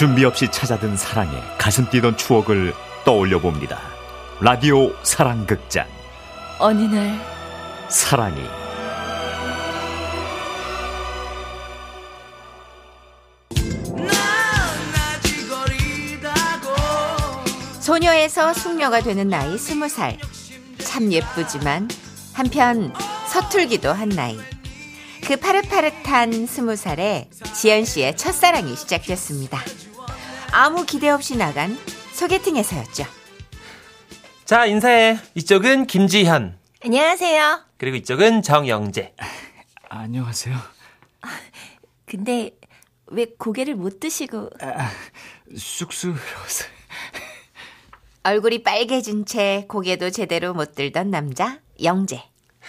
준비 없이 찾아든 사랑에 가슴 뛰던 추억을 떠올려 봅니다. 라디오 사랑극장. 어느 날 사랑이 소녀에서 숙녀가 되는 나이 스무 살. 참 예쁘지만 한편 서툴기도 한 나이. 그 파릇파릇한 스무 살에 지연 씨의 첫사랑이 시작됐습니다. 아무 기대 없이 나간 소개팅에서였죠. 자, 인사해. 이쪽은 김지현. 안녕하세요. 그리고 이쪽은 정영재. 안녕하세요. 근데 왜 고개를 못 드시고 쑥스러워서. 얼굴이 빨개진 채 고개도 제대로 못 들던 남자 영재.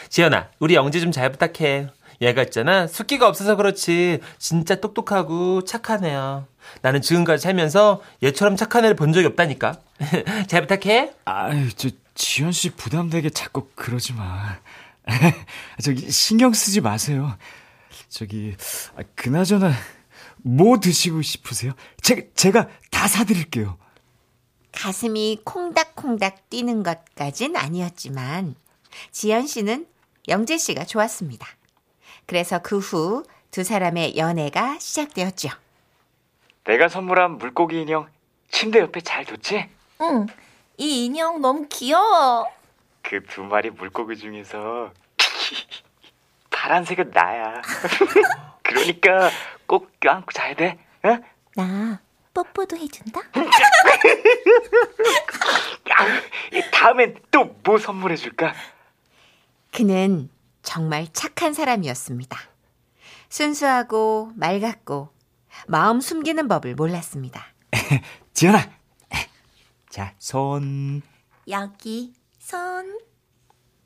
지현아, 우리 영재 좀 잘 부탁해. 얘가 있잖아. 숫기가 없어서 그렇지. 진짜 똑똑하고 착한 애야. 나는 지금까지 살면서 얘처럼 착한 애를 본 적이 없다니까. 잘 부탁해. 아유, 저 지현 씨 부담되게 자꾸 그러지 마. 저기 신경 쓰지 마세요. 저기 아, 그나저나 뭐 드시고 싶으세요? 제가 제가 다 사드릴게요. 가슴이 콩닥콩닥 뛰는 것까진 아니었지만 지연 씨는 영재 씨가 좋았습니다. 그래서 그 후 두 사람의 연애가 시작되었죠. 내가 선물한 물고기 인형 침대 옆에 잘 뒀지? 응. 이 인형 너무 귀여워. 그 두 마리 물고기 중에서 파란색은 나야. 그러니까 꼭 껴안고 자야 돼. 어? 나 뽀뽀도 해준다. 야, 다음엔 또 뭐 선물해 줄까? 그는 정말 착한 사람이었습니다. 순수하고 맑았고 마음 숨기는 법을 몰랐습니다. 지현아. 자, 손. 여기 손.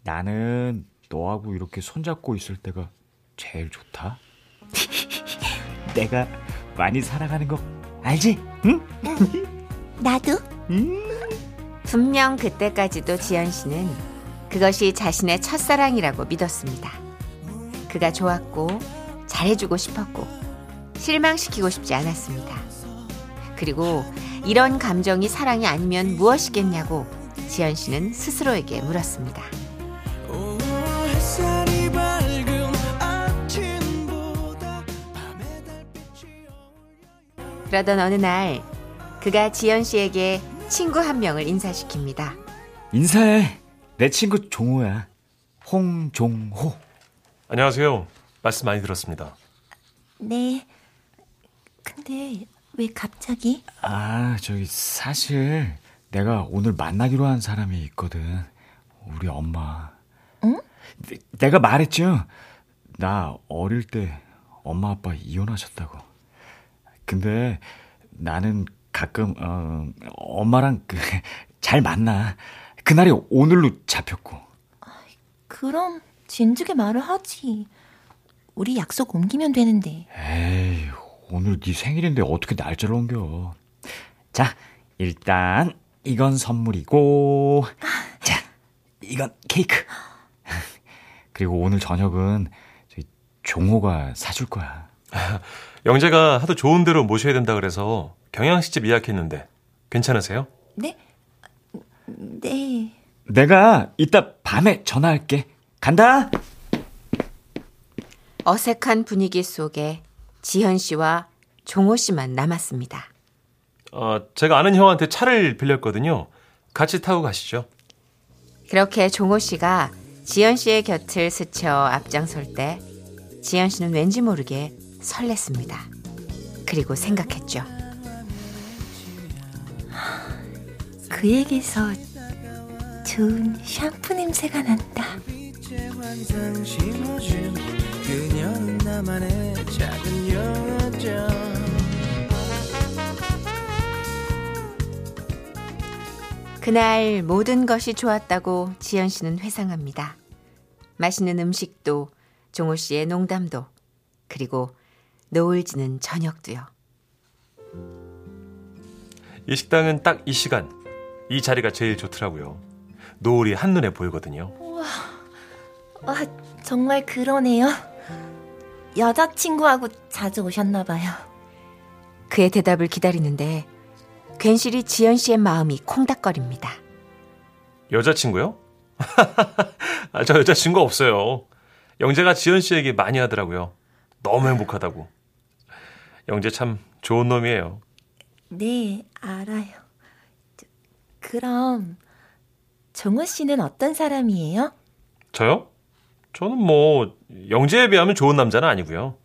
나는 너하고 이렇게 손잡고 있을 때가 제일 좋다. 내가 많이 사랑하는 거 알지? 응? 나도. 분명 그때까지도 지연 씨는 그것이 자신의 첫사랑이라고 믿었습니다. 그가 좋았고 잘해주고 싶었고 실망시키고 싶지 않았습니다. 그리고 이런 감정이 사랑이 아니면 무엇이겠냐고 지연 씨는 스스로에게 물었습니다. 그러던 어느 날 그가 지연 씨에게 친구 한 명을 인사시킵니다. 인사해. 내 친구 종호야. 홍종호. 안녕하세요. 말씀 많이 들었습니다. 네. 근데 왜 갑자기? 아, 저기 사실 내가 오늘 만나기로 한 사람이 있거든. 우리 엄마. 응? 내, 내가 말했죠. 나 어릴 때 엄마 아빠 이혼하셨다고. 근데 나는 가끔 어, 엄마랑 그, 잘 만나. 그날이 오늘로 잡혔고. 그럼 진즉에 말을 하지. 우리 약속 옮기면 되는데. 에이, 오늘 네 생일인데 어떻게 날짜를 옮겨? 자, 일단 이건 선물이고, 자, 이건 케이크. 그리고 오늘 저녁은 저희 종호가 사줄 거야. 영재가 하도 좋은 대로 모셔야 된다 그래서 경양식집 예약했는데 괜찮으세요? 네? 네. 내가 이따 밤에 전화할게. 간다. 어색한 분위기 속에 지현 씨와 종호 씨만 남았습니다. 어, 제가 아는 형한테 차를 빌렸거든요. 같이 타고 가시죠. 그렇게 종호 씨가 지연 씨의 곁을 스쳐 앞장설 때 지연 씨는 왠지 모르게 설렜습니다. 그리고 생각했죠. 그에게서 좋은 샴푸 냄새가 난다. 그날 모든 것이 좋았다고 지연 씨는 회상합니다. 맛있는 음식도 종호 씨의 농담도 그리고 노을 지는 저녁도요. 이 식당은 딱 이 시간, 이 자리가 제일 좋더라고요. 노을이 한눈에 보이거든요. 아, 정말 그러네요. 여자친구하고 자주 오셨나 봐요. 그의 대답을 기다리는데 괜시리 지연 씨의 마음이 콩닥거립니다. 여자친구요? 아, 저 여자친구 없어요. 영재가 지연 씨에게 많이 하더라고요. 너무 행복하다고. 영재 참 좋은 놈이에요. 네, 알아요. 저, 그럼 정호 씨는 어떤 사람이에요? 저요? 저는 뭐 영재에 비하면 좋은 남자는 아니고요.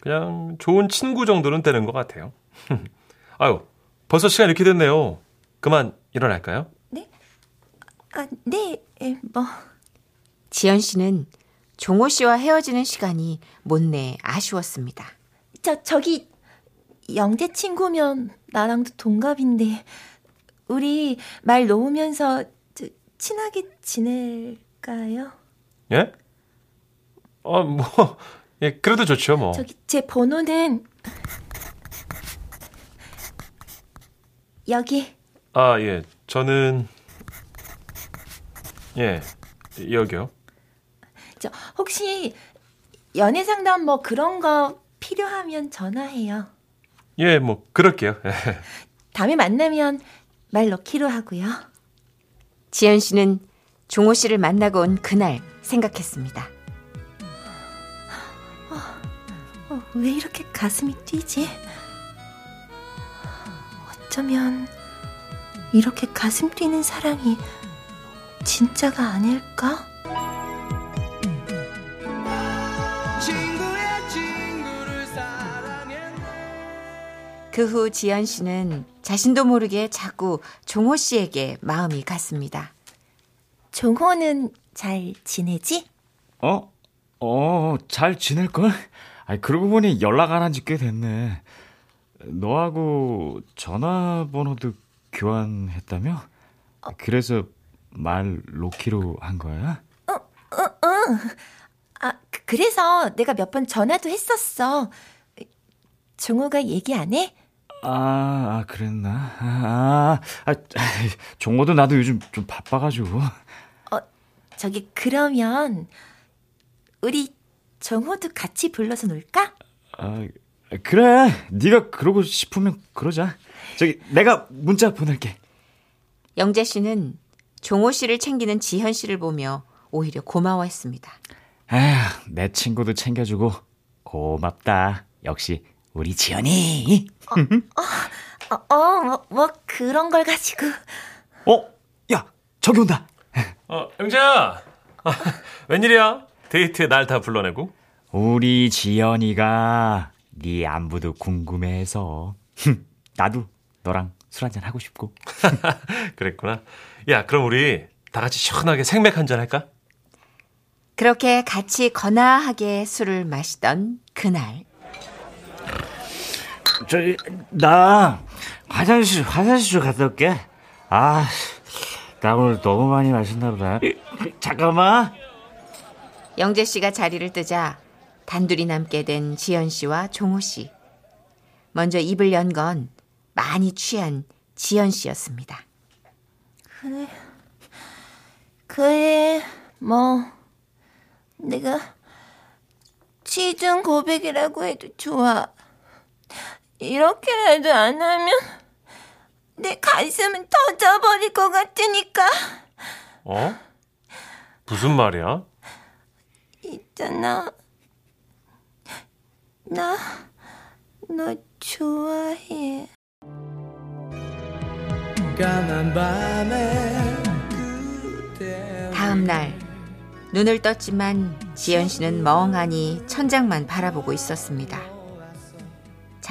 그냥 좋은 친구 정도는 되는 것 같아요. 아유, 벌써 시간 이렇게 됐네요. 그만 일어날까요? 아, 네, 에, 뭐. 지연 씨는 종호 씨와 헤어지는 시간이 못내 아쉬웠습니다. 저, 저기, 영재 친구면 나랑도 동갑인데, 우리 말 놓으면서 저, 친하게 지낼까요? 예? 아, 뭐, 예, 그래도 좋죠, 뭐. 저기, 제 번호는, 여기. 아, 예. 저는, 예, 여기요. 저, 혹시 연애 상담 뭐 그런 거 필요하면 전화해요. 예, 뭐, 그럴게요. 예. 다음에 만나면 말 넣기로 하고요. 지연 씨는 종호 씨를 만나고 온 그날 생각했습니다. 어, 왜 이렇게 가슴이 뛰지? 어쩌면 이렇게 가슴 뛰는 사랑이 진짜가 아닐까? 그 후 지연 씨는 자신도 모르게 자꾸 종호 씨에게 마음이 갔습니다. 종호는 잘 지내지? 어? 어, 잘 지낼걸? 아니, 그러고 보니 연락 안 한 지 꽤 됐네. 너하고 전화번호도 교환했다며? 그래서 말 놓기로 한 거야? 아, 그- 그래서 내가 몇 번 전화도 했었어. 종호가 얘기 안 해? 아, 아 그랬나? 아, 아, 아, 종호도 나도 요즘 좀 바빠가지고. 저기 그러면 우리 종호도 같이 불러서 놀까? 아, 그래. 네가 그러고 싶으면 그러자. 저기 내가 문자 보낼게. 영재 씨는 종호 씨를 챙기는 지현 씨를 보며 오히려 고마워했습니다. 에휴, 내 친구도 챙겨주고 고맙다. 역시 우리 지연이. 어, 어 뭐, 뭐 그런 걸 가지고. 어, 야, 저기 온다. 어, 영재야! 아, 웬일이야? 데이트에 날 다 불러내고? 우리 지연이가 네 안부도 궁금해해서 나도 너랑 술 한잔 하고 싶고. 그랬구나. 야, 그럼 우리 다 같이 시원하게 생맥 한잔 할까? 그렇게 같이 거나하게 술을 마시던 그날 저기 나 화장실 화장실 좀 갔다 올게. 아, 나 오늘 너무 많이 마셨나 보다. 잠깐만. 영재 씨가 자리를 뜨자 단둘이 남게 된 지연 씨와 종호 씨. 먼저 입을 연 건 많이 취한 지연 씨였습니다. 그래, 뭐, 내가 취중 고백이라고 해도 좋아. 이렇게라도 안 하면 내 가슴은 터져버릴 것 같으니까. 어? 무슨 말이야? 있잖아. 나, 너 좋아해. 다음 날 눈을 떴지만 지연 씨는 멍하니 천장만 바라보고 있었습니다.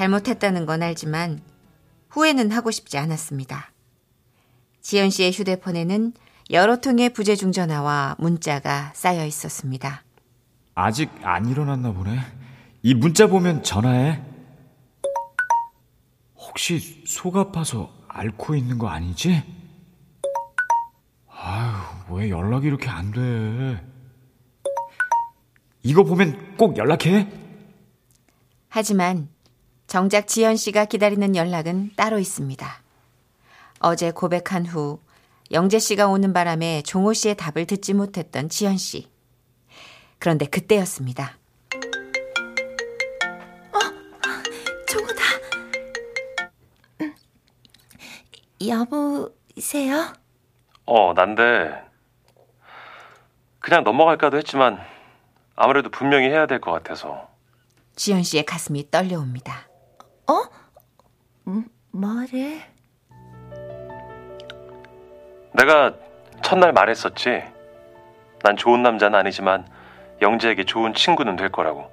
잘못했다는 건 알지만 후회는 하고 싶지 않았습니다. 지연 씨의 휴대폰에는 여러 통의 부재중 전화와 문자가 쌓여 있었습니다. 아직 안 일어났나 보네. 이 문자 보면 전화해. 혹시 속 아파서 앓고 있는 거 아니지? 아유, 왜 연락이 이렇게 안 돼? 이거 보면 꼭 연락해. 하지만 정작 지연 씨가 기다리는 연락은 따로 있습니다. 어제 고백한 후 영재 씨가 오는 바람에 종호 씨의 답을 듣지 못했던 지연 씨. 그런데 그때였습니다. 종호다. 여보세요? 어, 난데 그냥 넘어갈까도 했지만 아무래도 분명히 해야 될 것 같아서. 지연 씨의 가슴이 떨려옵니다. 어? 음, 뭐를? 내가 첫날 말했었지. 난 좋은 남자는 아니지만 영재에게 좋은 친구는 될 거라고.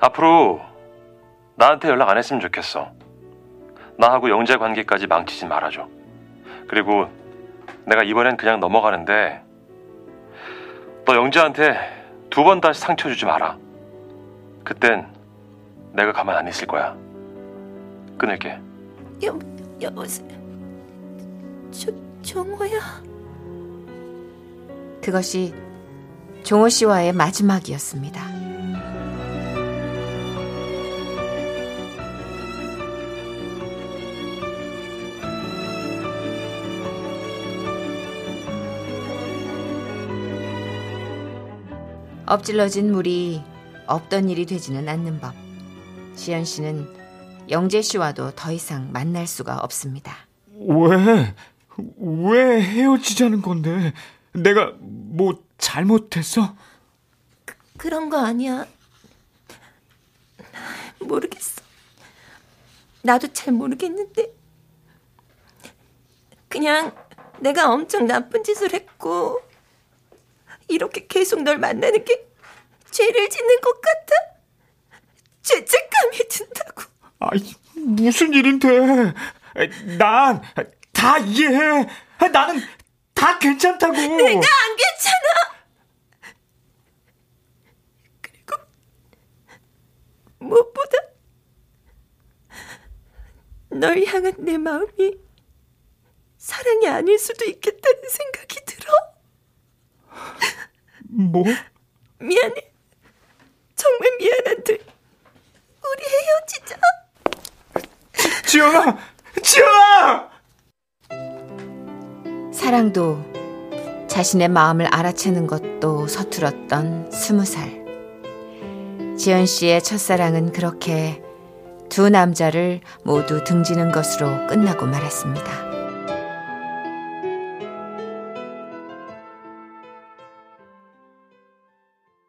앞으로 나한테 연락 안 했으면 좋겠어. 나하고 영재 관계까지 망치지 말아줘. 그리고 내가 이번엔 그냥 넘어가는데 너 영재한테 두 번 다시 상처 주지 마라. 그땐 내가 가만 안 있을 거야. 끊을게. 여, 여보세요? 조, 종호야? 그것이 종호 씨와의 마지막이었습니다. 엎질러진 물이 없던 일이 되지는 않는 법. 지연 씨는 영재 씨와도 더 이상 만날 수가 없습니다. 왜? 왜 헤어지자는 건데? 내가 뭐 잘못했어? 그런 거 아니야. 모르겠어. 나도 잘 모르겠는데. 그냥 내가 엄청 나쁜 짓을 했고, 이렇게 계속 널 만나는 게 죄를 짓는 것 같아. 죄책 든다고. 아이, 무슨 일인데? 난 다 이해해. 나는 다 괜찮다고. 내가 안 괜찮아. 그리고 무엇보다 널 향한 내 마음이 사랑이 아닐 수도 있겠다는 생각이 들어. 뭐? 미안해. 정말 미안한데 우리 헤어지자. 지연아! 지연아! 사랑도 자신의 마음을 알아채는 것도 서툴었던 스무 살. 지연 씨의 첫사랑은 그렇게 두 남자를 모두 등지는 것으로 끝나고 말았습니다.